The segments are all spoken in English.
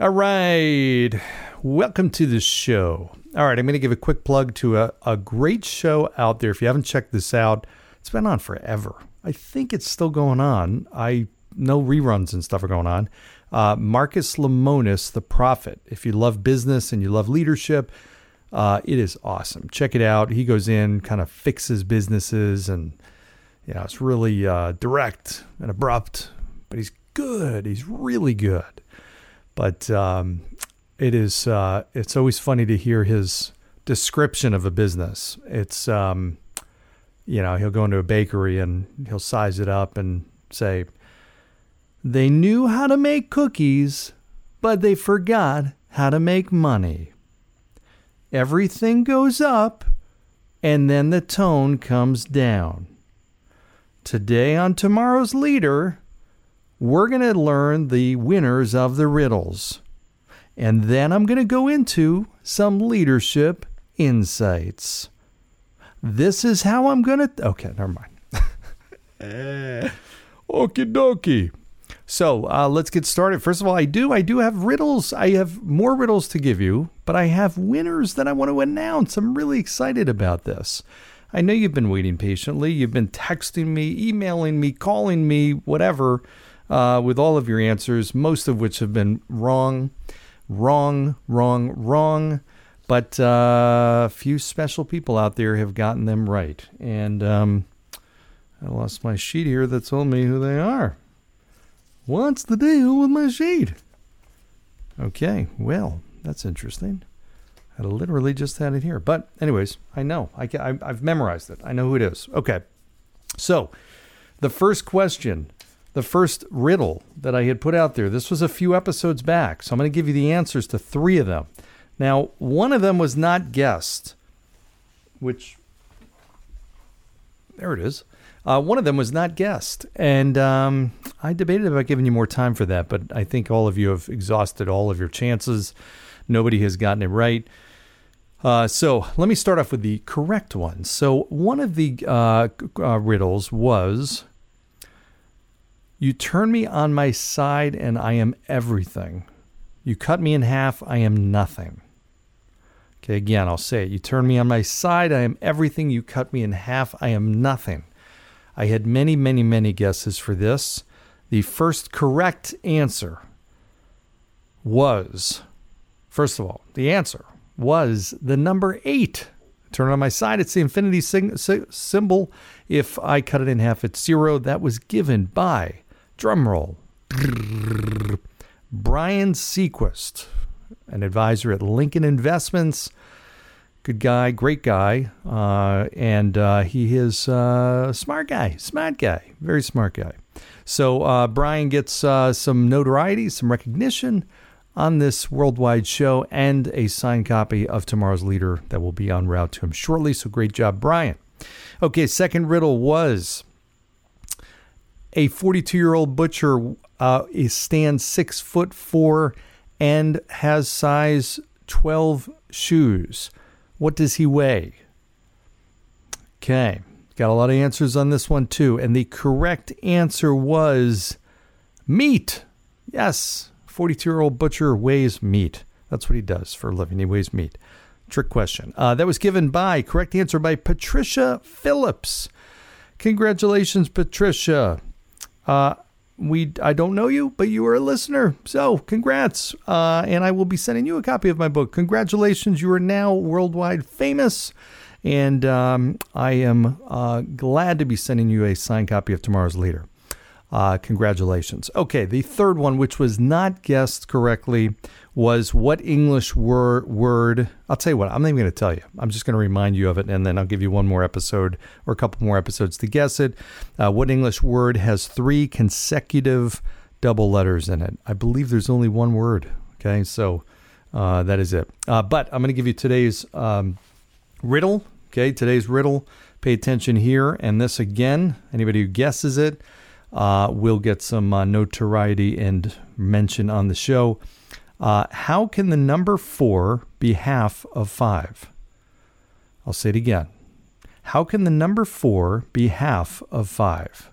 All right. Welcome to the show. All right. I'm going to give a quick plug to a, a great show out there. If you haven't checked this out, it's been on forever. I think it's still going on. I know reruns and stuff are going on. Uh, Marcus Lemonis, The Profit. If you love business and you love leadership, uh, it is awesome. Check it out. He goes in, kind of fixes businesses, and you know, it's really uh, direct and abrupt, but he's good. He's really good. But um, it is uh, it's always funny to hear his description of a business. It's um, you know he'll go into a bakery and he'll size it up and say they knew how to make cookies, but they forgot how to make money. Everything goes up, and then the tone comes down. Today on tomorrow's leader we're going to learn the winners of the riddles. And then I'm going to go into some leadership insights. This is how I'm going to. Okay, never mind. Okie dokie. So uh, let's get started. First of all, I do I do have riddles. I have more riddles to give you, but I have winners that I want to announce. I'm really excited about this. I know you've been waiting patiently. You've been texting me, emailing me, calling me, whatever uh, with all of your answers, most of which have been wrong, wrong, wrong, wrong. But uh, a few special people out there have gotten them right. And um, I lost my sheet here that told me who they are. What's the deal with my sheet? Okay, well, that's interesting. I literally just had it here. But, anyways, I know. I, I, I've memorized it. I know who it is. Okay. So, the first question the first riddle that I had put out there. This was a few episodes back, so I'm going to give you the answers to three of them. Now, one of them was not guessed, which there it is. Uh, one of them was not guessed, and um, I debated about giving you more time for that, but I think all of you have exhausted all of your chances. Nobody has gotten it right. Uh, so let me start off with the correct one. So one of the uh, uh riddles was you turn me on my side, and I am everything. You cut me in half, I am nothing. Okay, again, I'll say it. You turn me on my side, I am everything. You cut me in half, I am nothing. I had many, many, many guesses for this. The first correct answer was, first of all, the answer was the number eight. Turn on my side, it's the infinity symbol. If I cut it in half, it's zero. That was given by Drum roll. Brian Sequist, an advisor at Lincoln Investments. Good guy, great guy. Uh, and uh, he is a uh, smart guy, smart guy, very smart guy. So uh, Brian gets uh, some notoriety, some recognition on this worldwide show, and a signed copy of Tomorrow's Leader that will be en route to him shortly. So great job, Brian. Okay, second riddle was a 42 year old butcher uh, stands six foot four and has size 12 shoes. What does he weigh? Okay, got a lot of answers on this one too. And the correct answer was meat. Yes, 42 year old butcher weighs meat. That's what he does for a living. He weighs meat. Trick question. Uh, that was given by, correct answer by Patricia Phillips. Congratulations, Patricia. Uh, we I don't know you, but you are a listener. So congrats. Uh, and I will be sending you a copy of my book. Congratulations, you are now worldwide famous. And um, I am uh, glad to be sending you a signed copy of Tomorrow's Leader. Uh, congratulations. Okay, the third one, which was not guessed correctly, was what English wor- word? I'll tell you what, I'm not even going to tell you. I'm just going to remind you of it, and then I'll give you one more episode or a couple more episodes to guess it. Uh, what English word has three consecutive double letters in it. I believe there's only one word. Okay, so uh, that is it. Uh, but I'm going to give you today's um, riddle. Okay, today's riddle. Pay attention here. And this again, anybody who guesses it uh, will get some uh, notoriety and mention on the show. Uh, how can the number four be half of five? I'll say it again. How can the number four be half of five?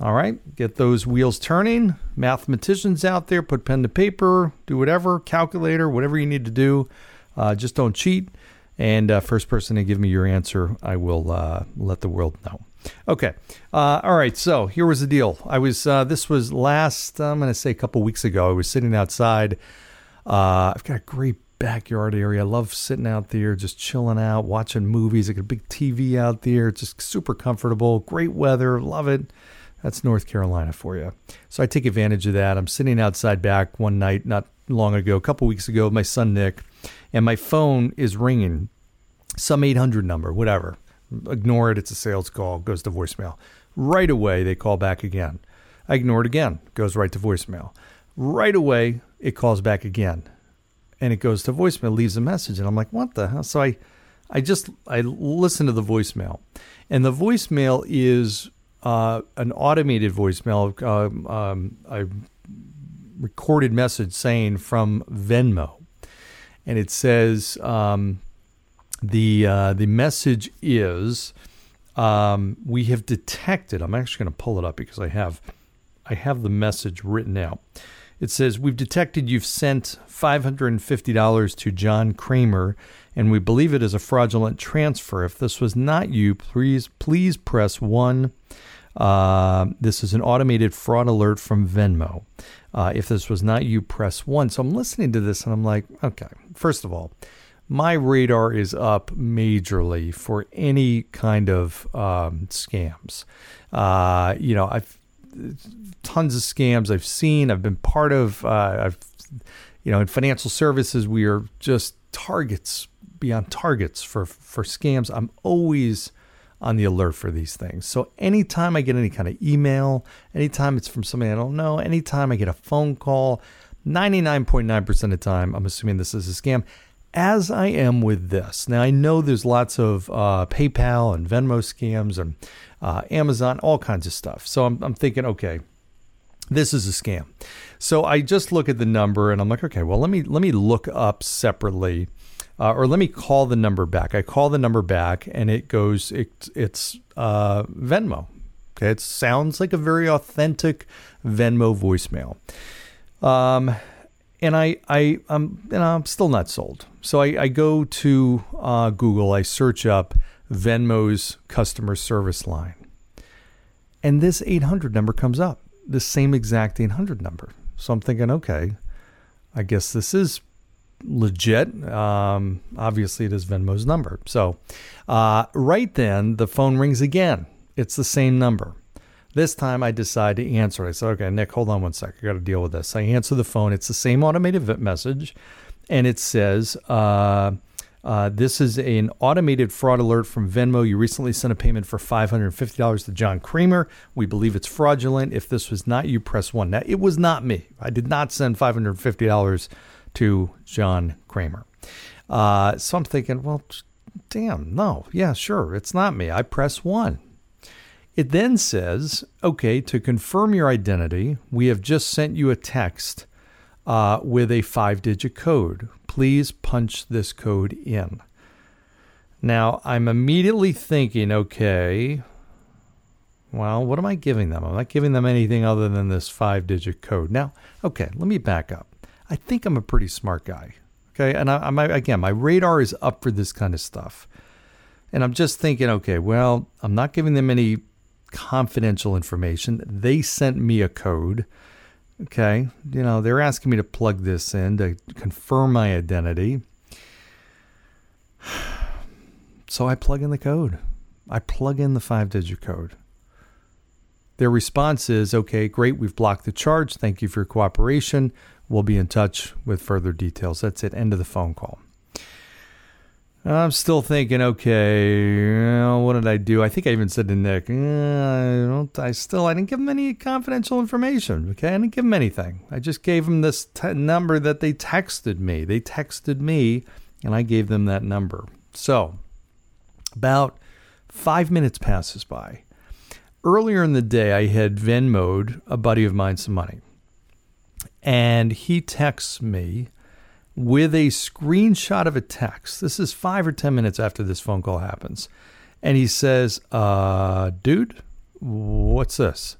All right, get those wheels turning. Mathematicians out there, put pen to paper, do whatever, calculator, whatever you need to do. Uh, just don't cheat. And uh, first person to give me your answer, I will uh, let the world know. Okay. Uh, all right. So here was the deal. I was. Uh, this was last. I'm going to say a couple weeks ago. I was sitting outside. Uh, I've got a great backyard area. I love sitting out there, just chilling out, watching movies. I got a big TV out there. It's just super comfortable. Great weather. Love it. That's North Carolina for you. So I take advantage of that. I'm sitting outside back one night, not long ago, a couple weeks ago, with my son Nick and my phone is ringing, some 800 number, whatever. Ignore it. It's a sales call. Goes to voicemail. Right away, they call back again. I ignore it again. Goes right to voicemail. Right away, it calls back again, and it goes to voicemail. Leaves a message, and I'm like, "What the hell?" So I, I just I listen to the voicemail, and the voicemail is uh, an automated voicemail, uh, um, a recorded message saying from Venmo and it says um, the uh, the message is um, we have detected. I'm actually going to pull it up because I have I have the message written out. It says we've detected you've sent $550 to John Kramer, and we believe it is a fraudulent transfer. If this was not you, please please press one. Uh, this is an automated fraud alert from Venmo. Uh, if this was not you, press one. So I'm listening to this and I'm like, okay, first of all, my radar is up majorly for any kind of um, scams. Uh, you know, I've tons of scams I've seen. I've been part of. Uh, I've, you know, in financial services, we are just targets beyond targets for for scams. I'm always on the alert for these things. So anytime I get any kind of email, anytime it's from somebody I don't know, anytime I get a phone call, 99.9% of the time, I'm assuming this is a scam, as I am with this. Now, I know there's lots of uh, PayPal and Venmo scams and uh, Amazon, all kinds of stuff. So I'm, I'm thinking, okay, this is a scam. So I just look at the number and I'm like, okay, well, let me let me look up separately uh, or let me call the number back. I call the number back, and it goes. It, it's uh, Venmo. Okay, it sounds like a very authentic Venmo voicemail. Um, and I, I, I'm, you know, I'm still not sold. So I, I go to uh, Google. I search up Venmo's customer service line, and this 800 number comes up. The same exact 800 number. So I'm thinking, okay, I guess this is legit. Um, obviously, it is Venmo's number. So, uh, right then, the phone rings again. It's the same number. This time, I decide to answer. I said, "Okay, Nick, hold on one sec. I got to deal with this." I answer the phone. It's the same automated message, and it says. Uh, uh, this is an automated fraud alert from Venmo. You recently sent a payment for $550 to John Kramer. We believe it's fraudulent. If this was not you, press one. Now, it was not me. I did not send $550 to John Kramer. Uh, so I'm thinking, well, damn, no, yeah, sure, it's not me. I press one. It then says, okay, to confirm your identity, we have just sent you a text uh, with a five digit code. Please punch this code in. Now, I'm immediately thinking, okay, well, what am I giving them? I'm not giving them anything other than this five digit code. Now, okay, let me back up. I think I'm a pretty smart guy. Okay. And I, am again, my radar is up for this kind of stuff. And I'm just thinking, okay, well, I'm not giving them any confidential information. They sent me a code. Okay. You know, they're asking me to plug this in to confirm my identity. So I plug in the code. I plug in the five digit code. Their response is, okay, great, we've blocked the charge. Thank you for your cooperation. We'll be in touch with further details. That's it. End of the phone call. I'm still thinking, okay, what did I do? I think I even said to Nick, eh, I don't. I still, I didn't give him any confidential information. Okay, I didn't give him anything. I just gave him this number that they texted me. They texted me, and I gave them that number. So, about five minutes passes by. Earlier in the day, I had Venmoed a buddy of mine some money, and he texts me with a screenshot of a text. This is five or 10 minutes after this phone call happens. And he says, uh, dude, what's this?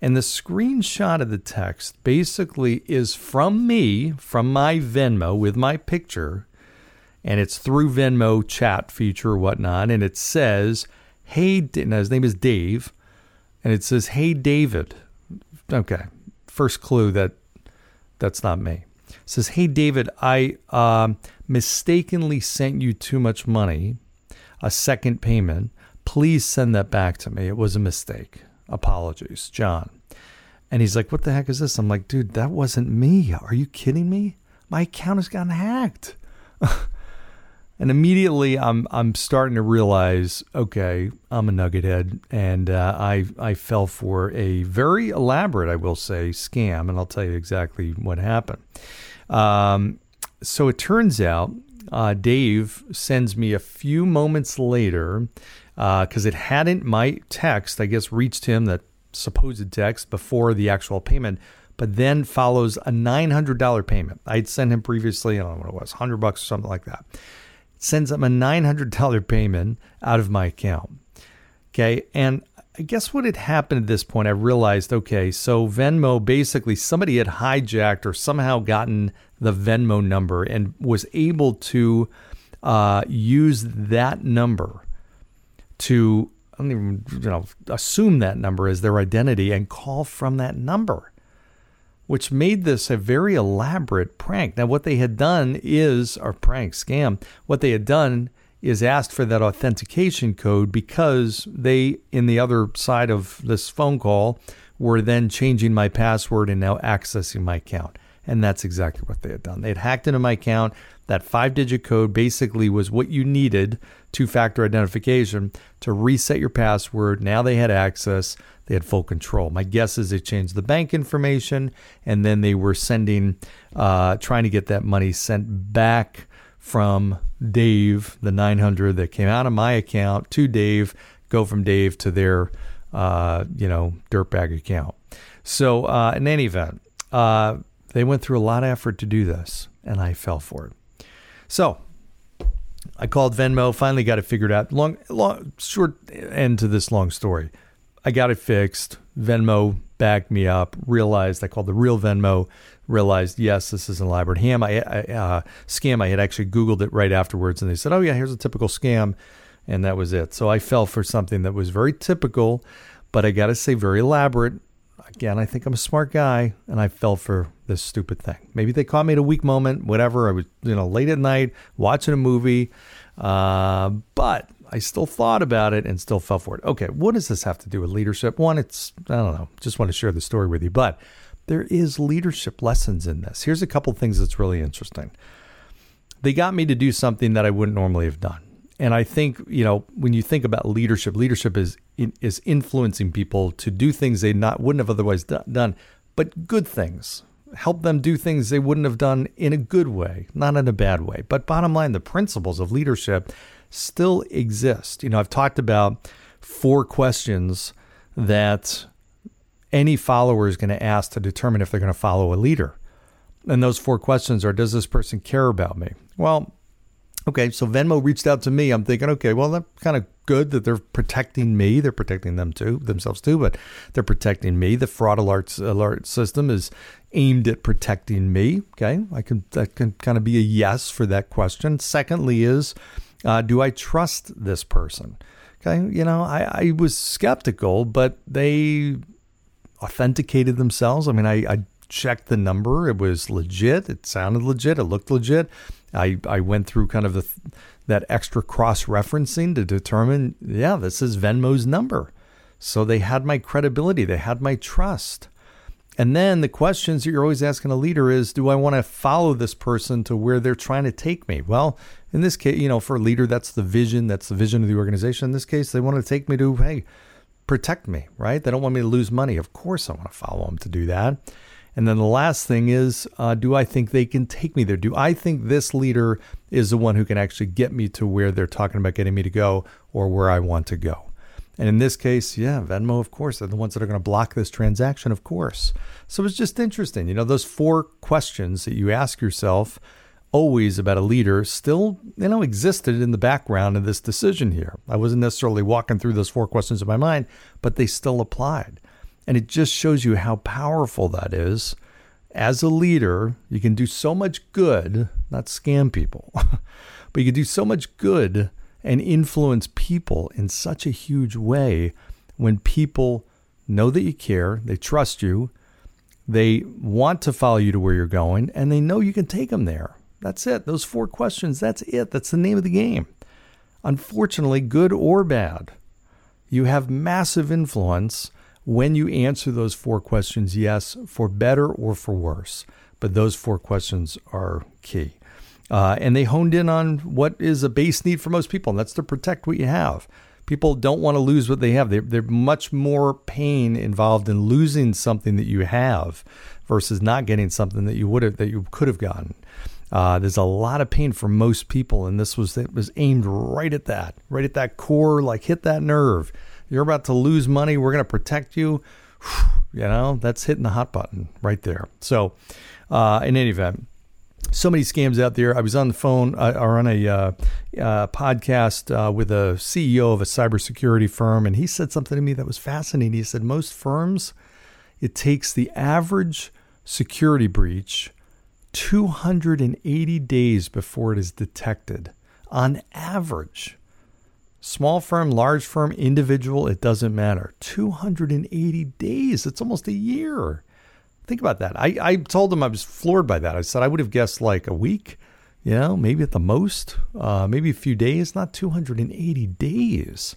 And the screenshot of the text basically is from me, from my Venmo with my picture. And it's through Venmo chat feature or whatnot. And it says, hey, now his name is Dave. And it says, hey, David. Okay. First clue that that's not me says, Hey, David, I uh, mistakenly sent you too much money, a second payment. Please send that back to me. It was a mistake. Apologies, John. And he's like, What the heck is this? I'm like, Dude, that wasn't me. Are you kidding me? My account has gotten hacked. and immediately I'm I'm starting to realize, okay, I'm a nugget head, and uh, I I fell for a very elaborate, I will say, scam, and I'll tell you exactly what happened. Um, so it turns out uh, Dave sends me a few moments later because uh, it hadn't my text, I guess, reached him that supposed text before the actual payment, but then follows a $900 payment. I'd sent him previously, I don't know what it was, 100 bucks or something like that. Sends him a $900 payment out of my account. Okay. And I guess what had happened at this point, I realized okay, so Venmo basically somebody had hijacked or somehow gotten the Venmo number and was able to uh, use that number to I don't even you know assume that number as their identity and call from that number, which made this a very elaborate prank. Now, what they had done is, or prank scam, what they had done is asked for that authentication code because they, in the other side of this phone call, were then changing my password and now accessing my account. And that's exactly what they had done. They had hacked into my account. That five digit code basically was what you needed two factor identification to reset your password. Now they had access, they had full control. My guess is they changed the bank information and then they were sending, uh, trying to get that money sent back from Dave, the 900 that came out of my account to Dave, go from Dave to their, uh, you know, dirtbag account. So, uh, in any event, uh, they went through a lot of effort to do this, and I fell for it. So, I called Venmo, finally got it figured out. Long, long, short end to this long story. I got it fixed. Venmo backed me up. Realized I called the real Venmo realized, yes, this is an elaborate ham. I, uh, scam. I had actually Googled it right afterwards, and they said, oh yeah, here's a typical scam, and that was it. So I fell for something that was very typical, but I got to say, very elaborate. Again, I think I'm a smart guy, and I fell for this stupid thing. Maybe they caught me at a weak moment, whatever. I was, you know, late at night watching a movie, uh, but I still thought about it and still fell for it. Okay, what does this have to do with leadership? One, it's I don't know. Just want to share the story with you, but there is leadership lessons in this. Here's a couple things that's really interesting. They got me to do something that I wouldn't normally have done. And I think, you know, when you think about leadership, leadership is is influencing people to do things they not wouldn't have otherwise done, but good things. Help them do things they wouldn't have done in a good way, not in a bad way. But bottom line, the principles of leadership still exist. You know, I've talked about four questions that any follower is going to ask to determine if they're going to follow a leader. And those four questions are Does this person care about me? Well, okay, so Venmo reached out to me. I'm thinking, okay, well, that's kind of good that they're protecting me. They're protecting them too, themselves too, but they're protecting me. The fraud alert, alert system is aimed at protecting me. Okay, I can that can kind of be a yes for that question. Secondly, is uh, do I trust this person? Okay, you know, I, I was skeptical, but they authenticated themselves. I mean, I, I checked the number; it was legit. It sounded legit. It looked legit. I I went through kind of the that extra cross referencing to determine, yeah, this is Venmo's number. So they had my credibility. They had my trust. And then the questions that you're always asking a leader is do I want to follow this person to where they're trying to take me? Well, in this case, you know, for a leader, that's the vision, that's the vision of the organization. In this case, they want to take me to, hey, protect me, right? They don't want me to lose money. Of course, I want to follow them to do that. And then the last thing is, uh, do I think they can take me there? Do I think this leader is the one who can actually get me to where they're talking about getting me to go or where I want to go? And in this case, yeah, Venmo, of course, they're the ones that are going to block this transaction, of course. So it's just interesting. You know, those four questions that you ask yourself always about a leader still, you know, existed in the background of this decision here. I wasn't necessarily walking through those four questions in my mind, but they still applied. And it just shows you how powerful that is. As a leader, you can do so much good, not scam people, but you can do so much good and influence people in such a huge way when people know that you care, they trust you, they want to follow you to where you're going, and they know you can take them there. That's it. Those four questions, that's it. That's the name of the game. Unfortunately, good or bad, you have massive influence when you answer those four questions yes, for better or for worse. But those four questions are key. Uh, and they honed in on what is a base need for most people, and that's to protect what you have. People don't want to lose what they have. They're, they're much more pain involved in losing something that you have versus not getting something that you would have that you could have gotten. Uh, there's a lot of pain for most people, and this was it was aimed right at that, right at that core, like hit that nerve. You're about to lose money. We're going to protect you. You know, that's hitting the hot button right there. So, uh, in any event, so many scams out there. I was on the phone uh, or on a uh, uh, podcast uh, with a CEO of a cybersecurity firm, and he said something to me that was fascinating. He said, Most firms, it takes the average security breach 280 days before it is detected on average. Small firm, large firm, individual, it doesn't matter. 280 days. It's almost a year. Think about that. I, I told them I was floored by that. I said I would have guessed like a week, you know, maybe at the most, uh, maybe a few days, not 280 days.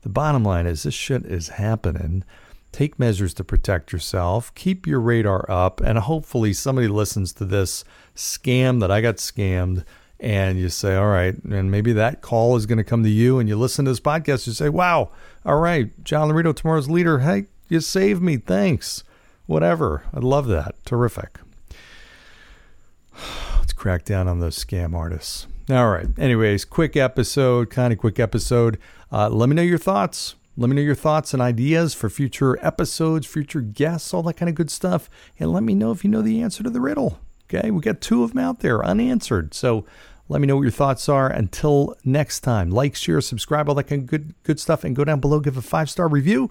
The bottom line is this shit is happening. Take measures to protect yourself. Keep your radar up. And hopefully, somebody listens to this scam that I got scammed. And you say, all right, and maybe that call is going to come to you. And you listen to this podcast, you say, wow, all right, John Laurito, tomorrow's leader. Hey, you saved me. Thanks whatever. I love that. Terrific. Let's crack down on those scam artists. All right. Anyways, quick episode, kind of quick episode. Uh, let me know your thoughts. Let me know your thoughts and ideas for future episodes, future guests, all that kind of good stuff. And let me know if you know the answer to the riddle. Okay. We got two of them out there unanswered. So let me know what your thoughts are. Until next time, like, share, subscribe, all that kind of good, good stuff. And go down below, give a five star review.